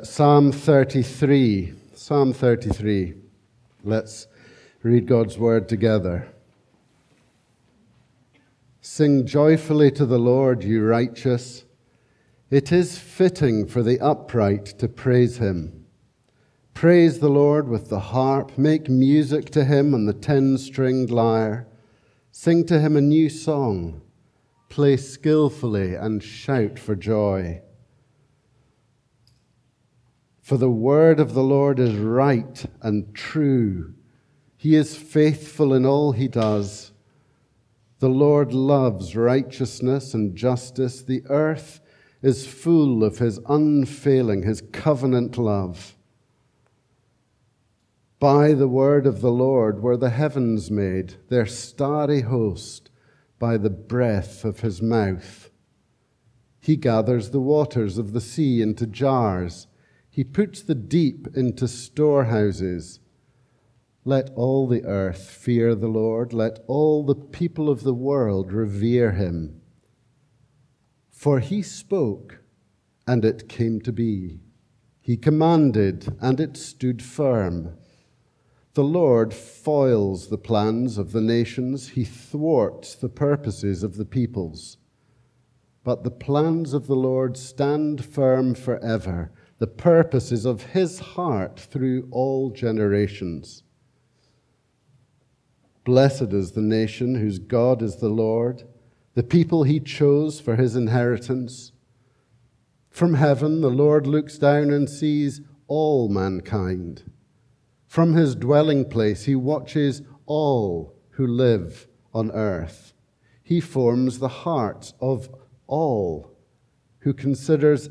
Psalm 33. Psalm 33. Let's read God's word together. Sing joyfully to the Lord, you righteous. It is fitting for the upright to praise him. Praise the Lord with the harp, make music to him on the ten stringed lyre. Sing to him a new song, play skillfully and shout for joy. For the word of the Lord is right and true. He is faithful in all he does. The Lord loves righteousness and justice. The earth is full of his unfailing, his covenant love. By the word of the Lord were the heavens made, their starry host, by the breath of his mouth. He gathers the waters of the sea into jars he puts the deep into storehouses. Let all the earth fear the Lord. Let all the people of the world revere him. For he spoke, and it came to be. He commanded, and it stood firm. The Lord foils the plans of the nations, he thwarts the purposes of the peoples. But the plans of the Lord stand firm forever the purposes of his heart through all generations. Blessed is the nation whose God is the Lord, the people he chose for his inheritance. From heaven, the Lord looks down and sees all mankind. From his dwelling place, he watches all who live on earth. He forms the hearts of all who considers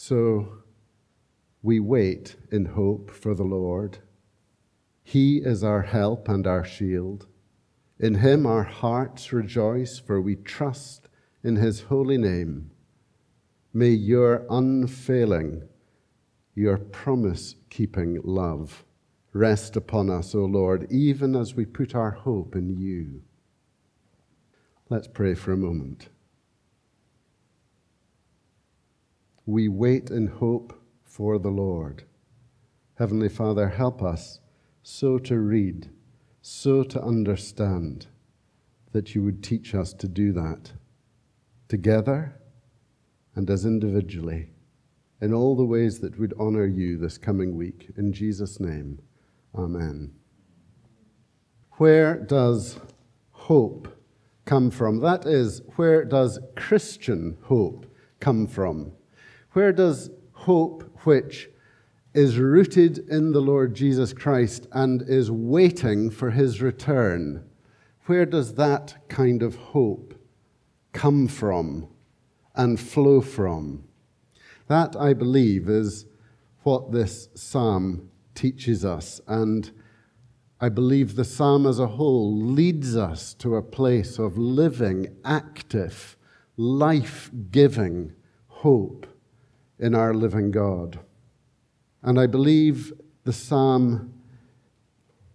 So we wait in hope for the Lord. He is our help and our shield. In him our hearts rejoice, for we trust in his holy name. May your unfailing, your promise keeping love rest upon us, O Lord, even as we put our hope in you. Let's pray for a moment. We wait in hope for the Lord. Heavenly Father, help us so to read, so to understand, that you would teach us to do that together and as individually in all the ways that would honor you this coming week. In Jesus' name, amen. Where does hope come from? That is, where does Christian hope come from? Where does hope, which is rooted in the Lord Jesus Christ and is waiting for his return, where does that kind of hope come from and flow from? That, I believe, is what this psalm teaches us. And I believe the psalm as a whole leads us to a place of living, active, life giving hope in our living God. And I believe the psalm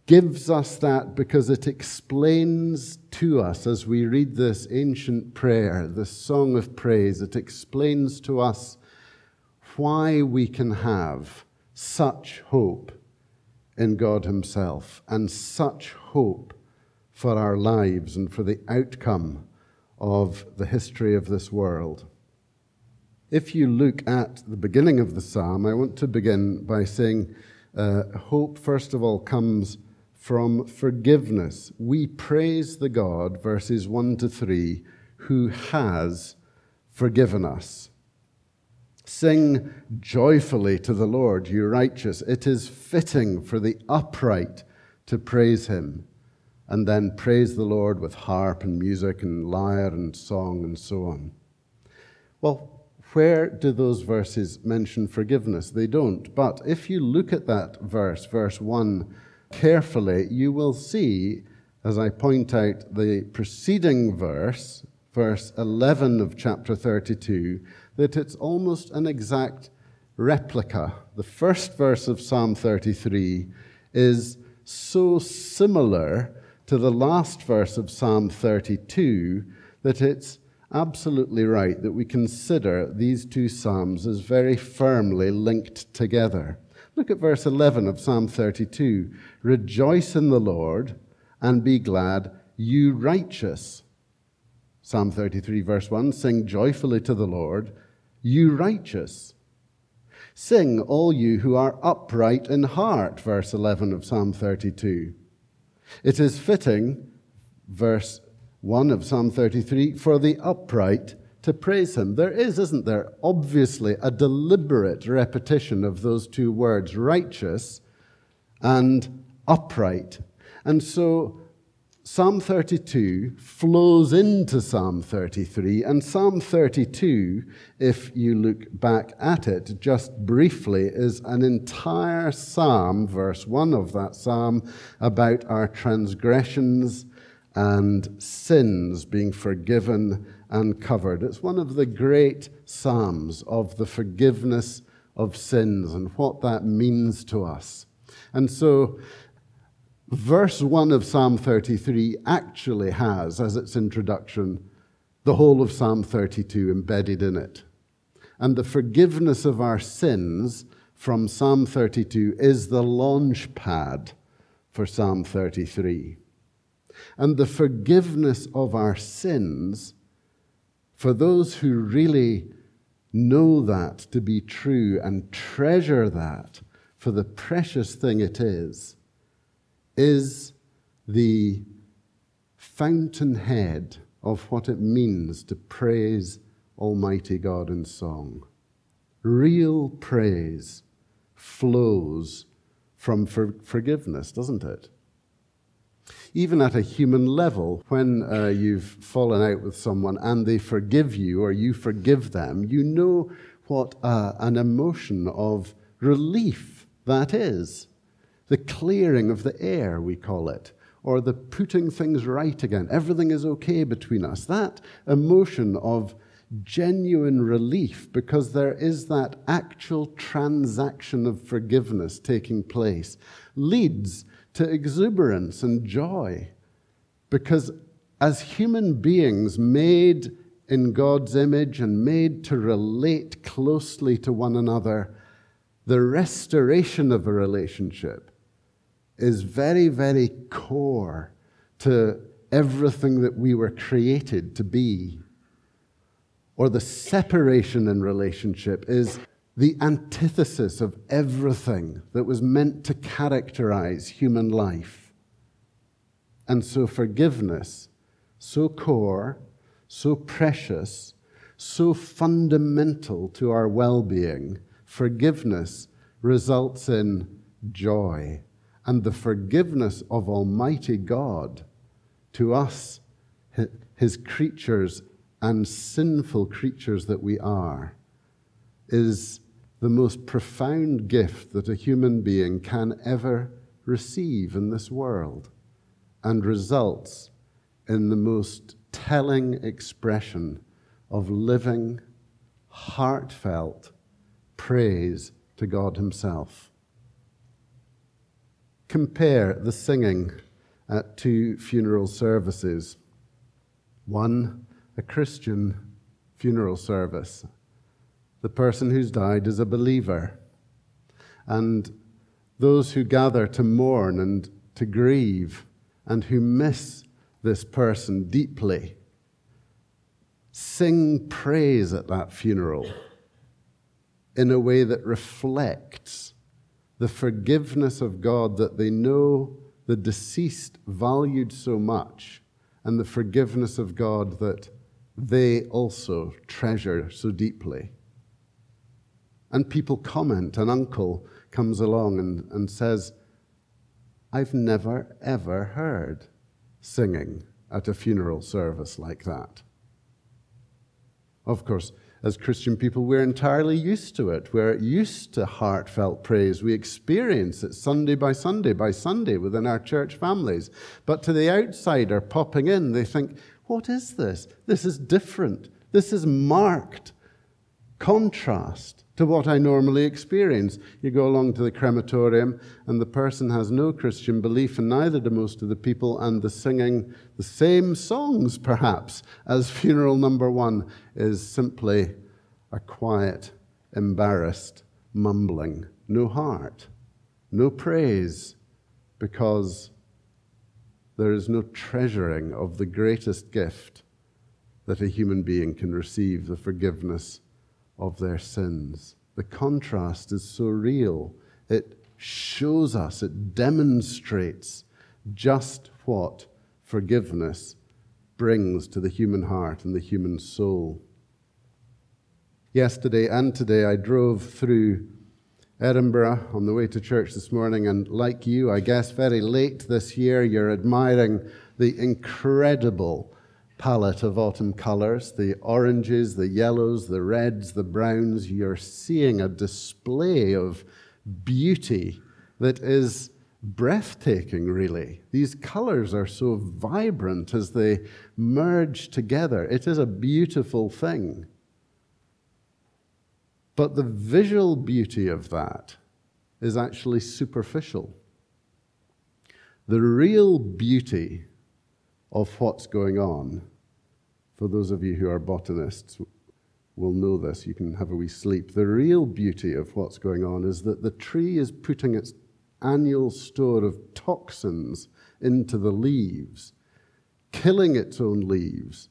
gives us that because it explains to us as we read this ancient prayer, this song of praise, it explains to us why we can have such hope in God Himself and such hope for our lives and for the outcome of the history of this world. If you look at the beginning of the psalm, I want to begin by saying uh, hope, first of all, comes from forgiveness. We praise the God, verses 1 to 3, who has forgiven us. Sing joyfully to the Lord, you righteous. It is fitting for the upright to praise him. And then praise the Lord with harp and music and lyre and song and so on. Well, Where do those verses mention forgiveness? They don't. But if you look at that verse, verse 1, carefully, you will see, as I point out the preceding verse, verse 11 of chapter 32, that it's almost an exact replica. The first verse of Psalm 33 is so similar to the last verse of Psalm 32 that it's absolutely right that we consider these two Psalms as very firmly linked together. Look at verse 11 of Psalm 32 Rejoice in the Lord and be glad, you righteous. Psalm 33, verse 1 Sing joyfully to the Lord, you righteous. Sing, all you who are upright in heart, verse 11 of Psalm 32. It is fitting, verse 1 of Psalm 33, for the upright to praise him. There is, isn't there, obviously a deliberate repetition of those two words, righteous and upright. And so Psalm 32 flows into Psalm 33, and Psalm 32, if you look back at it just briefly, is an entire psalm, verse 1 of that psalm, about our transgressions and sins being forgiven and covered. It's one of the great psalms of the forgiveness of sins and what that means to us. And so, verse 1 of Psalm 33 actually has, as its introduction, the whole of Psalm 32 embedded in it. And the forgiveness of our sins from Psalm 32 is the launch pad for Psalm 33. And the forgiveness of our sins, for those who really know that to be true and treasure that for the precious thing it is, is the fountainhead of what it means to praise Almighty God in song. Real praise flows from for- forgiveness, doesn't it? Even at a human level, when uh, you've fallen out with someone and they forgive you or you forgive them, you know what uh, an emotion of relief that is the clearing of the air, we call it, or the putting things right again. Everything is okay between us. That emotion of genuine relief because there is that actual transaction of forgiveness taking place leads to exuberance and joy. Because as human beings made in God's image and made to relate closely to one another, the restoration of a relationship is very, very core to everything that we were created to be. Or the separation in relationship is the antithesis of everything that was meant to characterize human life. And so, forgiveness, so core, so precious, so fundamental to our well being, forgiveness results in joy and the forgiveness of Almighty God to us, His creatures and sinful creatures that we are, is the most profound gift that a human being can ever receive in this world and results in the most telling expression of living, heartfelt praise to God Himself. Compare the singing at two funeral services. One, a Christian funeral service. The person who's died is a believer. And those who gather to mourn and to grieve and who miss this person deeply sing praise at that funeral in a way that reflects the forgiveness of God that they know the deceased valued so much, and the forgiveness of God that they also treasure so deeply. And people comment, an uncle comes along and, and says, I've never, ever heard singing at a funeral service like that. Of course, as Christian people, we're entirely used to it. We're used to heartfelt praise. We experience it Sunday by Sunday by Sunday within our church families. But to the outsider popping in, they think, what is this? This is different. This is marked contrast to what I normally experience. You go along to the crematorium, and the person has no Christian belief, and neither do most of the people, and the singing the same songs, perhaps, as funeral number one is simply a quiet, embarrassed mumbling. No heart, no praise, because there is no treasuring of the greatest gift that a human being can receive the forgiveness of their sins. The contrast is so real. It shows us, it demonstrates just what forgiveness brings to the human heart and the human soul. Yesterday and today, I drove through Edinburgh on the way to church this morning, and like you, I guess very late this year, you're admiring the incredible palette of autumn colors the oranges, the yellows, the reds, the browns. You're seeing a display of beauty that is breathtaking, really. These colors are so vibrant as they merge together. It is a beautiful thing. But the visual beauty of that is actually superficial. The real beauty of what's going on for those of you who are botanists, will know this. You can have a wee sleep. The real beauty of what's going on is that the tree is putting its annual store of toxins into the leaves, killing its own leaves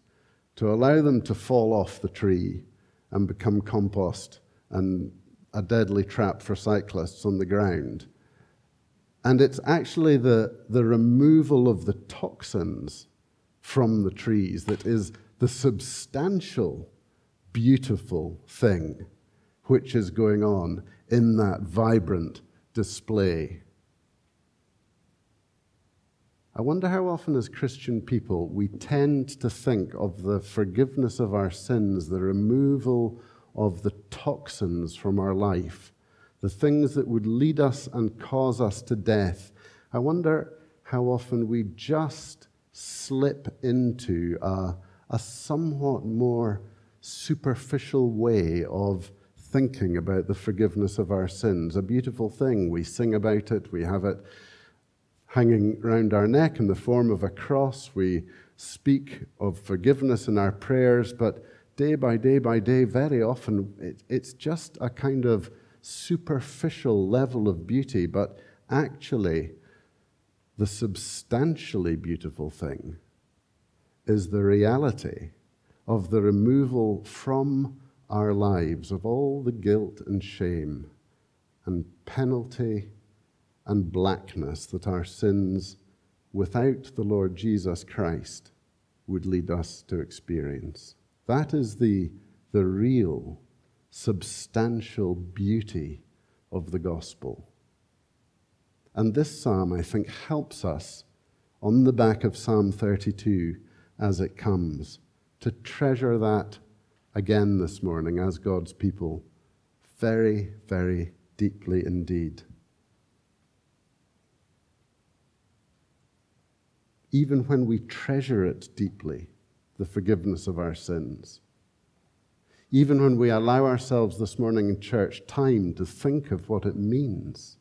to allow them to fall off the tree and become compost and a deadly trap for cyclists on the ground. And it's actually the, the removal of the toxins from the trees that is the substantial, beautiful thing which is going on in that vibrant display. I wonder how often, as Christian people, we tend to think of the forgiveness of our sins, the removal of the toxins from our life, the things that would lead us and cause us to death. I wonder how often we just slip into a a somewhat more superficial way of thinking about the forgiveness of our sins. A beautiful thing. We sing about it, we have it hanging round our neck in the form of a cross. We speak of forgiveness in our prayers, but day by day by day, very often it, it's just a kind of superficial level of beauty, but actually, the substantially beautiful thing is the reality of the removal from our lives of all the guilt and shame and penalty and blackness that our sins without the Lord Jesus Christ would lead us to experience. That is the, the real, substantial beauty of the gospel. And this psalm, I think, helps us on the back of Psalm 32 as it comes, to treasure that again this morning as God's people very, very deeply indeed. Even when we treasure it deeply, the forgiveness of our sins. Even when we allow ourselves this morning in church time to think of what it means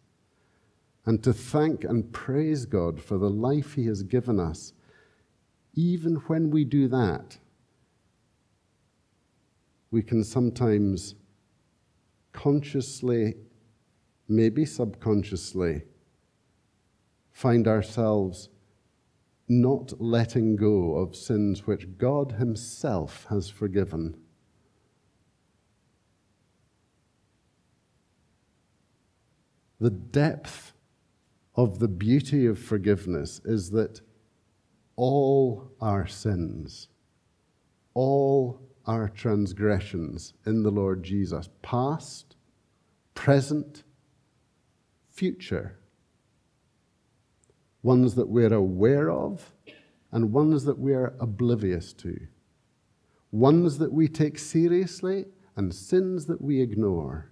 and to thank and praise God for the life He has given us even when we do that, we can sometimes consciously, maybe subconsciously, find ourselves not letting go of sins which God Himself has forgiven. The depth of the beauty of forgiveness is that all our sins, all our transgressions in the Lord Jesus, past, present, future, ones that we're aware of and ones that we're oblivious to, ones that we take seriously and sins that we ignore,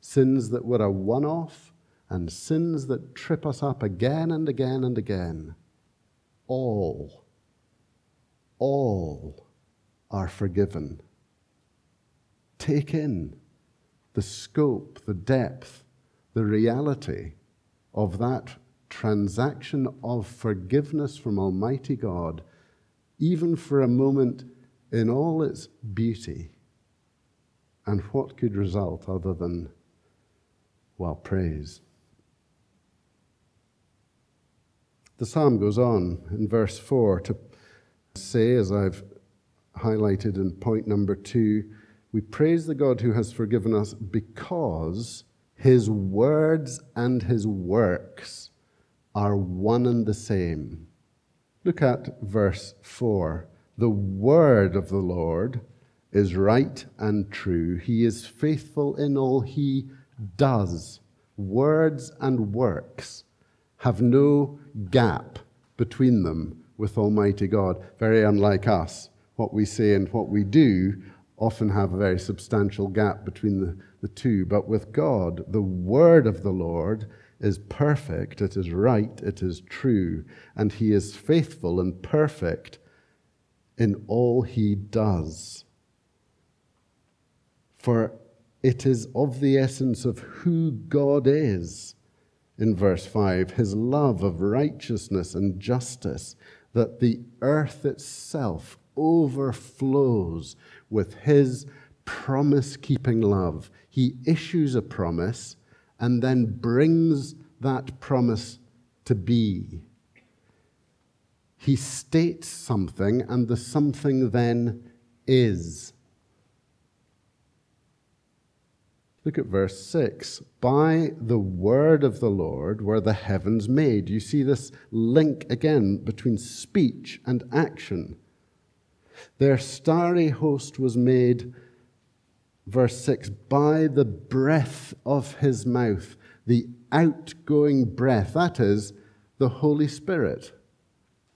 sins that were a one off, and sins that trip us up again and again and again, all, all are forgiven. Take in the scope, the depth, the reality of that transaction of forgiveness from Almighty God, even for a moment in all its beauty. And what could result other than, well, praise? The psalm goes on in verse 4 to say, as I've highlighted in point number two, we praise the God who has forgiven us because his words and his works are one and the same. Look at verse 4. The word of the Lord is right and true. He is faithful in all he does. Words and works have no gap between them with Almighty God, very unlike us. What we say and what we do often have a very substantial gap between the, the two. But with God, the word of the Lord is perfect, it is right, it is true, and he is faithful and perfect in all he does. For it is of the essence of who God is, in verse 5, his love of righteousness and justice, that the earth itself overflows with his promise keeping love. He issues a promise and then brings that promise to be. He states something, and the something then is. Look at verse 6. By the word of the Lord were the heavens made. You see this link again between speech and action. Their starry host was made, verse 6, by the breath of his mouth, the outgoing breath, that is, the Holy Spirit.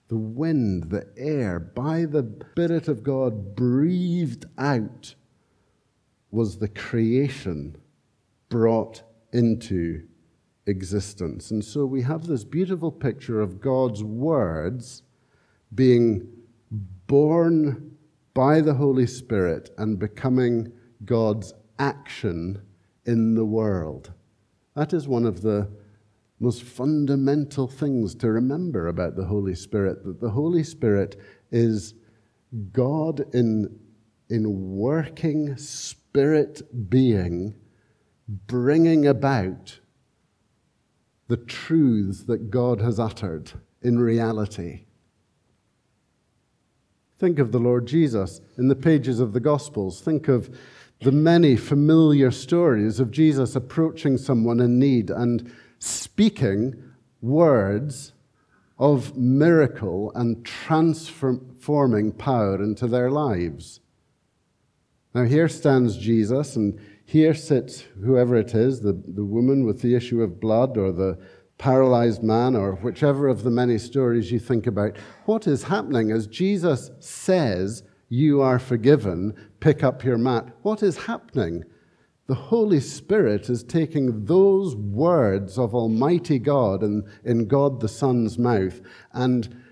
The wind, the air, by the Spirit of God breathed out was the creation brought into existence. And so we have this beautiful picture of God's words being born by the Holy Spirit and becoming God's action in the world. That is one of the most fundamental things to remember about the Holy Spirit that the Holy Spirit is God in, in working spirit being, bringing about the truths that God has uttered in reality. Think of the Lord Jesus in the pages of the Gospels. Think of the many familiar stories of Jesus approaching someone in need and speaking words of miracle and transforming power into their lives. Now, here stands Jesus, and here sits whoever it is the, the woman with the issue of blood, or the paralyzed man, or whichever of the many stories you think about. What is happening as Jesus says, You are forgiven, pick up your mat? What is happening? The Holy Spirit is taking those words of Almighty God and in God the Son's mouth and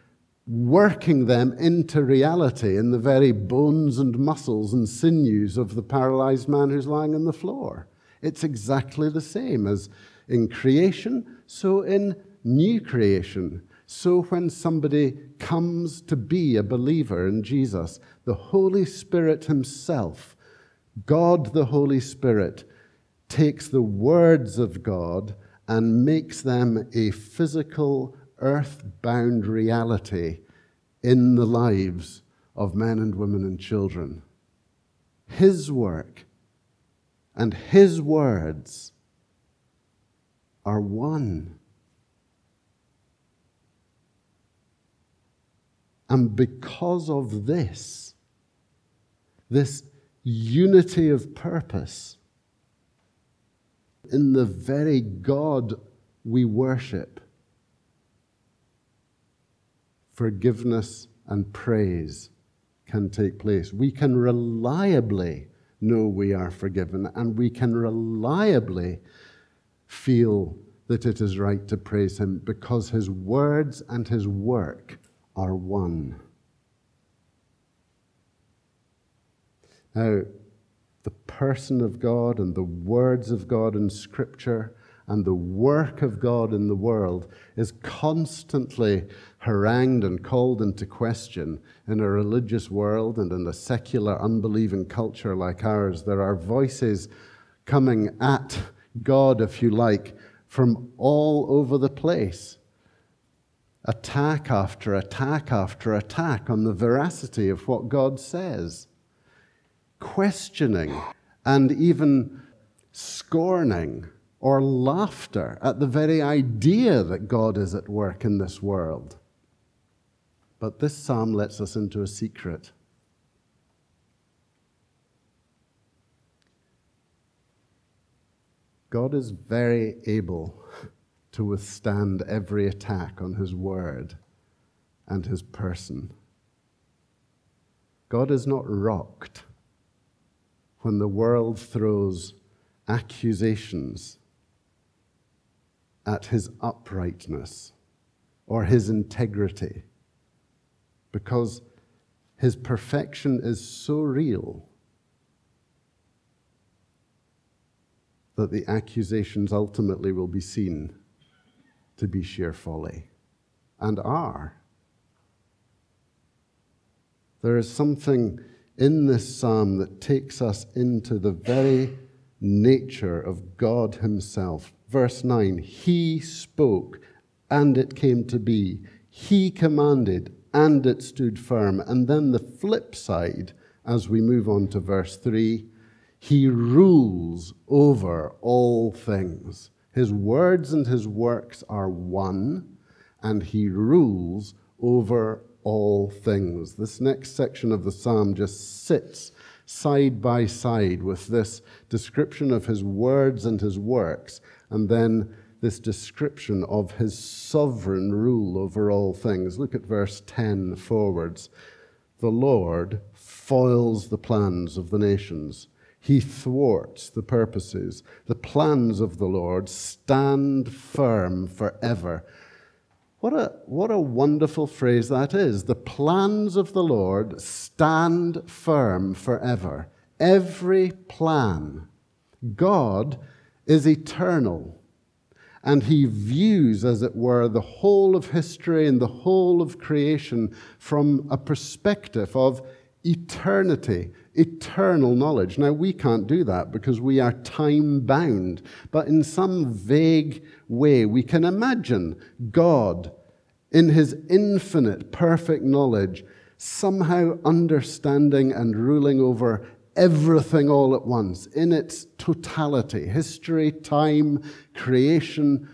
working them into reality in the very bones and muscles and sinews of the paralyzed man who's lying on the floor. It's exactly the same as in creation, so in new creation. So when somebody comes to be a believer in Jesus, the Holy Spirit Himself, God the Holy Spirit, takes the words of God and makes them a physical, earth-bound reality in the lives of men and women and children. His work and His words are one. And because of this, this unity of purpose in the very God we worship, forgiveness and praise can take place. We can reliably know we are forgiven, and we can reliably feel that it is right to praise Him because His words and His work are one. Now, the person of God and the words of God in Scripture and the work of God in the world is constantly harangued and called into question in a religious world and in a secular, unbelieving culture like ours. There are voices coming at God, if you like, from all over the place. Attack after attack after attack on the veracity of what God says, questioning and even scorning or laughter at the very idea that God is at work in this world. But this psalm lets us into a secret. God is very able to withstand every attack on his word and his person. God is not rocked when the world throws accusations at his uprightness or his integrity because his perfection is so real that the accusations ultimately will be seen to be sheer folly and are. There is something in this psalm that takes us into the very nature of God Himself. Verse 9 He spoke, and it came to be. He commanded, and it stood firm. And then the flip side, as we move on to verse 3 He rules over all things. His words and His works are one, and He rules over all things. This next section of the psalm just sits side by side with this description of his words and his works, and then this description of his sovereign rule over all things. Look at verse 10 forwards. The Lord foils the plans of the nations. He thwarts the purposes. The plans of the Lord stand firm forever. What a, what a wonderful phrase that is. The plans of the Lord stand firm forever. Every plan. God is eternal. And he views, as it were, the whole of history and the whole of creation from a perspective of eternity, eternal knowledge. Now, we can't do that because we are time bound, but in some vague way, we can imagine God in his infinite, perfect knowledge, somehow understanding and ruling over everything all at once in its totality history, time, creation,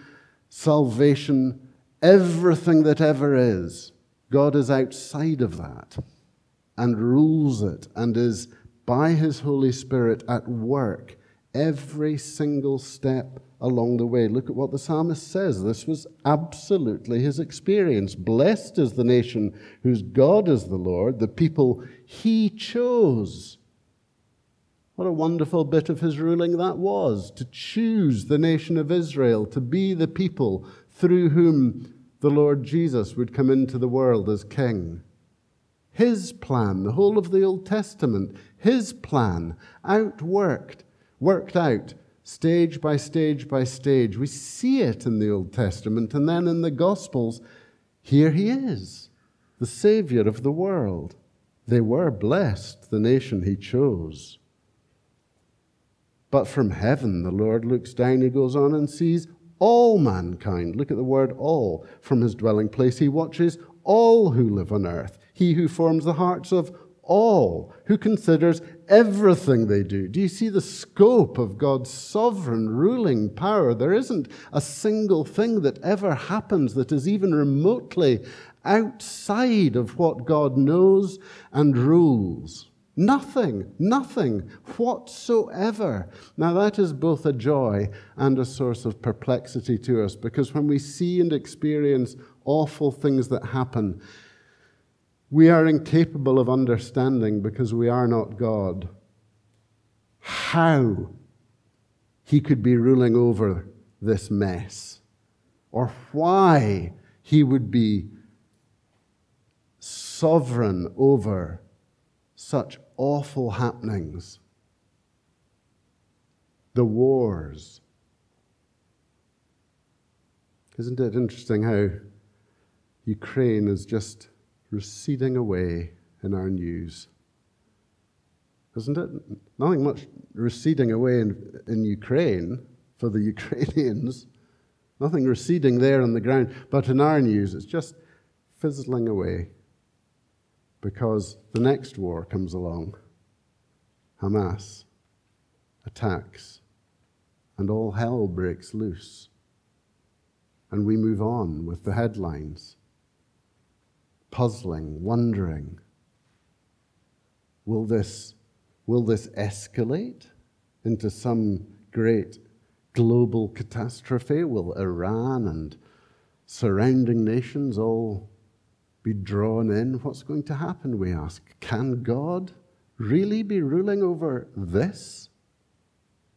salvation, everything that ever is. God is outside of that and rules it and is by his Holy Spirit at work every single step along the way. Look at what the psalmist says. This was absolutely his experience. Blessed is the nation whose God is the Lord, the people he chose. What a wonderful bit of his ruling that was to choose the nation of Israel to be the people through whom the Lord Jesus would come into the world as king. His plan, the whole of the Old Testament, his plan, outworked, worked out stage by stage by stage. We see it in the Old Testament, and then in the Gospels, here he is, the Savior of the world. They were blessed, the nation he chose. But from heaven, the Lord looks down, he goes on and sees all mankind. Look at the word all. From his dwelling place, he watches all who live on earth. He who forms the hearts of all, who considers everything they do. Do you see the scope of God's sovereign ruling power? There isn't a single thing that ever happens that is even remotely outside of what God knows and rules. Nothing, nothing whatsoever. Now, that is both a joy and a source of perplexity to us because when we see and experience awful things that happen, we are incapable of understanding because we are not God. how he could be ruling over this mess or why he would be sovereign over such awful happenings. The wars. Isn't it interesting how Ukraine is just receding away in our news? Isn't it? Nothing much receding away in, in Ukraine for the Ukrainians. Nothing receding there on the ground. But in our news, it's just fizzling away because the next war comes along Hamas attacks, and all hell breaks loose. And we move on with the headlines, puzzling, wondering will this, will this escalate into some great global catastrophe? Will Iran and surrounding nations all be drawn in? What's going to happen, we ask? Can God really be ruling over this?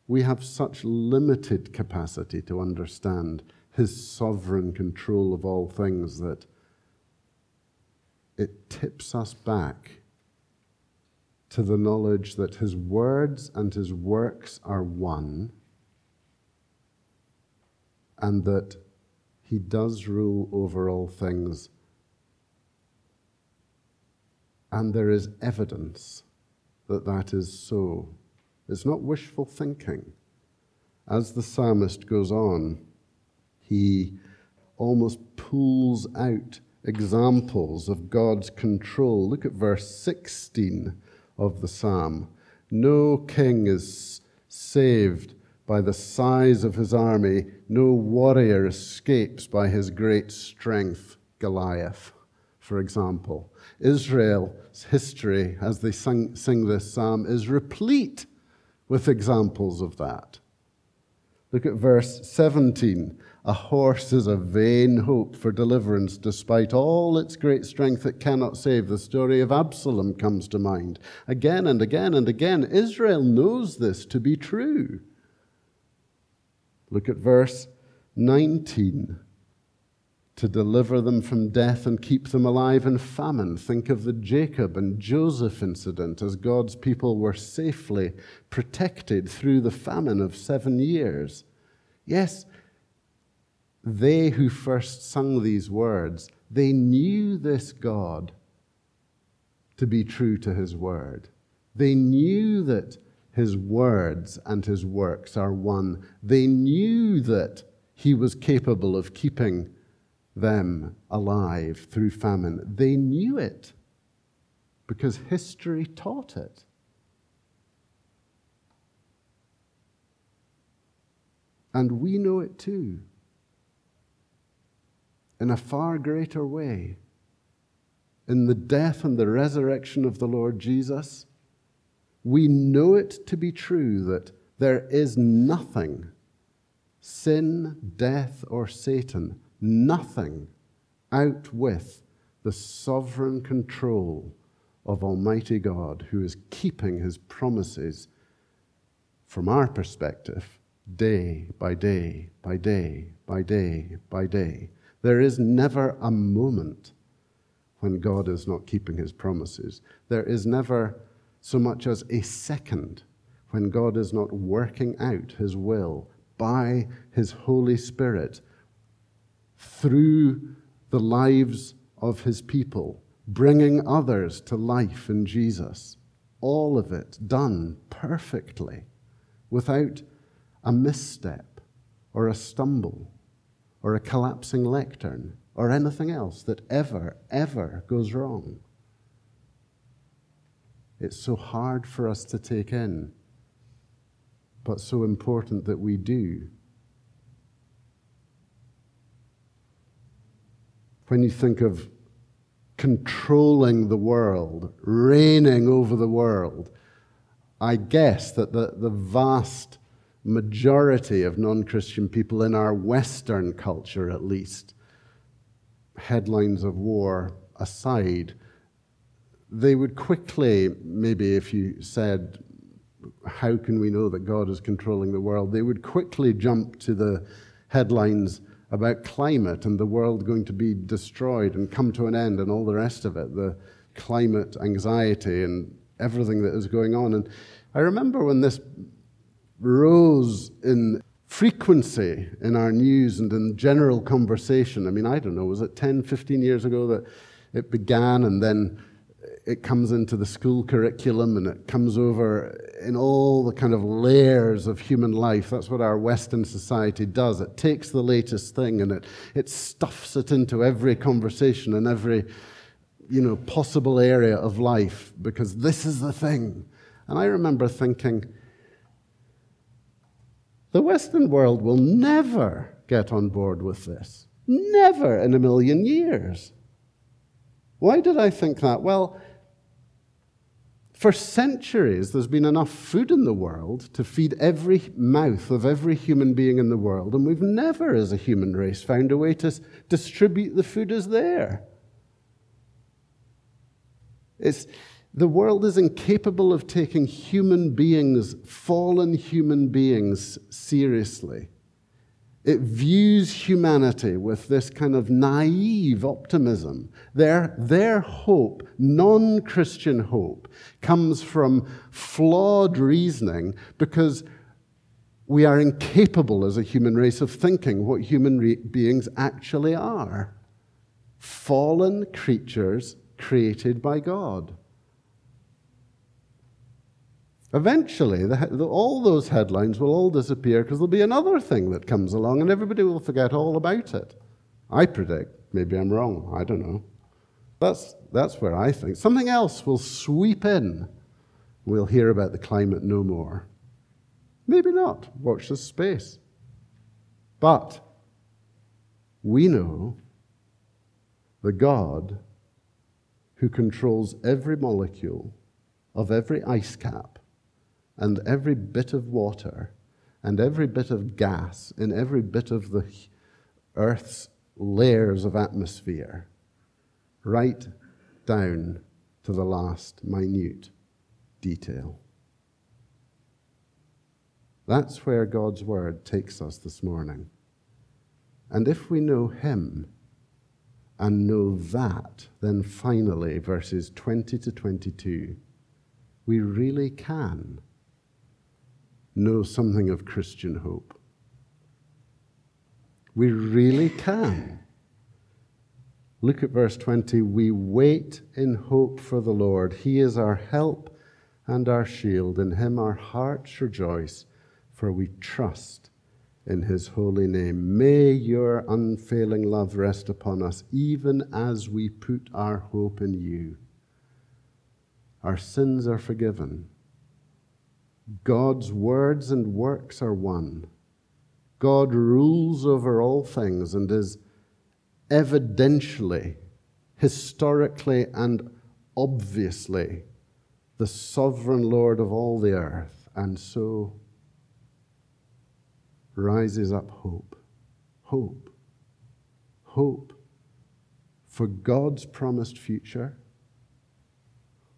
We have such limited capacity to understand his sovereign control of all things that it tips us back to the knowledge that his words and his works are one and that he does rule over all things. And there is evidence that that is so. It's not wishful thinking. As the psalmist goes on, he almost pulls out examples of God's control. Look at verse 16 of the psalm. No king is saved by the size of his army, no warrior escapes by his great strength, Goliath, for example. Israel's history, as they sing, sing this psalm, is replete with examples of that. Look at verse 17. A horse is a vain hope for deliverance, despite all its great strength, it cannot save. The story of Absalom comes to mind. Again and again and again, Israel knows this to be true. Look at verse 19. To deliver them from death and keep them alive in famine. Think of the Jacob and Joseph incident as God's people were safely protected through the famine of seven years. Yes, they who first sung these words, they knew this God to be true to his word. They knew that his words and his works are one. They knew that he was capable of keeping them alive through famine. They knew it because history taught it. And we know it too, in a far greater way. In the death and the resurrection of the Lord Jesus, we know it to be true that there is nothing, sin, death, or Satan, nothing out with the sovereign control of Almighty God who is keeping his promises from our perspective day by day by day by day by day. There is never a moment when God is not keeping his promises. There is never so much as a second when God is not working out his will by his Holy Spirit through the lives of his people, bringing others to life in Jesus. All of it done perfectly without a misstep or a stumble or a collapsing lectern or anything else that ever, ever goes wrong. It's so hard for us to take in, but so important that we do. When you think of controlling the world, reigning over the world, I guess that the, the vast majority of non Christian people in our Western culture, at least, headlines of war aside, they would quickly, maybe if you said, how can we know that God is controlling the world? They would quickly jump to the headlines about climate and the world going to be destroyed and come to an end and all the rest of it, the climate anxiety and everything that is going on. And I remember when this rose in frequency in our news and in general conversation. I mean, I don't know, was it 10, 15 years ago that it began and then it comes into the school curriculum and it comes over in all the kind of layers of human life. That's what our Western society does. It takes the latest thing and it, it stuffs it into every conversation and every you know, possible area of life because this is the thing. And I remember thinking, the Western world will never get on board with this. Never in a million years. Why did I think that? Well, for centuries, there's been enough food in the world to feed every mouth of every human being in the world, and we've never, as a human race, found a way to distribute the food as there. It's, the world is incapable of taking human beings, fallen human beings, seriously. It views humanity with this kind of naive optimism. Their, their hope, non Christian hope, comes from flawed reasoning because we are incapable as a human race of thinking what human re- beings actually are fallen creatures created by God. Eventually, the, the, all those headlines will all disappear because there'll be another thing that comes along and everybody will forget all about it. I predict. Maybe I'm wrong. I don't know. That's, that's where I think. Something else will sweep in. We'll hear about the climate no more. Maybe not. Watch this space. But we know the God who controls every molecule of every ice cap and every bit of water and every bit of gas in every bit of the Earth's layers of atmosphere, right down to the last minute detail. That's where God's Word takes us this morning. And if we know Him and know that, then finally, verses 20 to 22, we really can know something of Christian hope. We really can. Look at verse 20. We wait in hope for the Lord. He is our help and our shield. In him our hearts rejoice, for we trust in his holy name. May your unfailing love rest upon us, even as we put our hope in you. Our sins are forgiven God's words and works are one. God rules over all things and is evidentially, historically, and obviously the sovereign Lord of all the earth. And so rises up hope. Hope. Hope for God's promised future.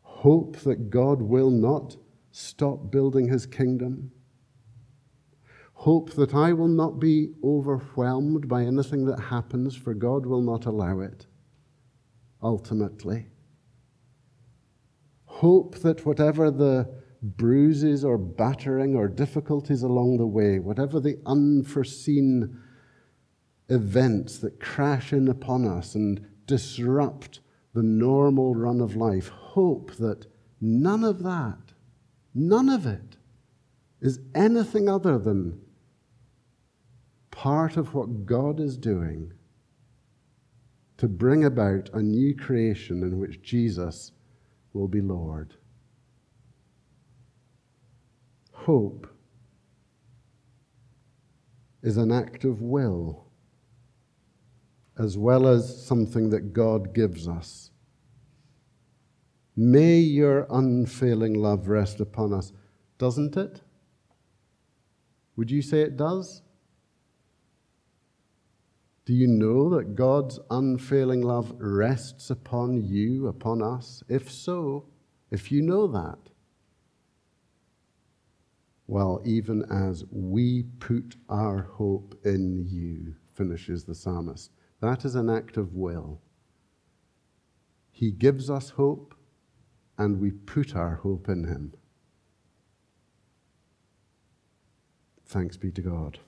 Hope that God will not stop building his kingdom. Hope that I will not be overwhelmed by anything that happens, for God will not allow it, ultimately. Hope that whatever the bruises or battering or difficulties along the way, whatever the unforeseen events that crash in upon us and disrupt the normal run of life, hope that none of that None of it is anything other than part of what God is doing to bring about a new creation in which Jesus will be Lord. Hope is an act of will as well as something that God gives us. May your unfailing love rest upon us. Doesn't it? Would you say it does? Do you know that God's unfailing love rests upon you, upon us? If so, if you know that, Well, even as we put our hope in you, finishes the psalmist. That is an act of will. He gives us hope, and we put our hope in him. Thanks be to God.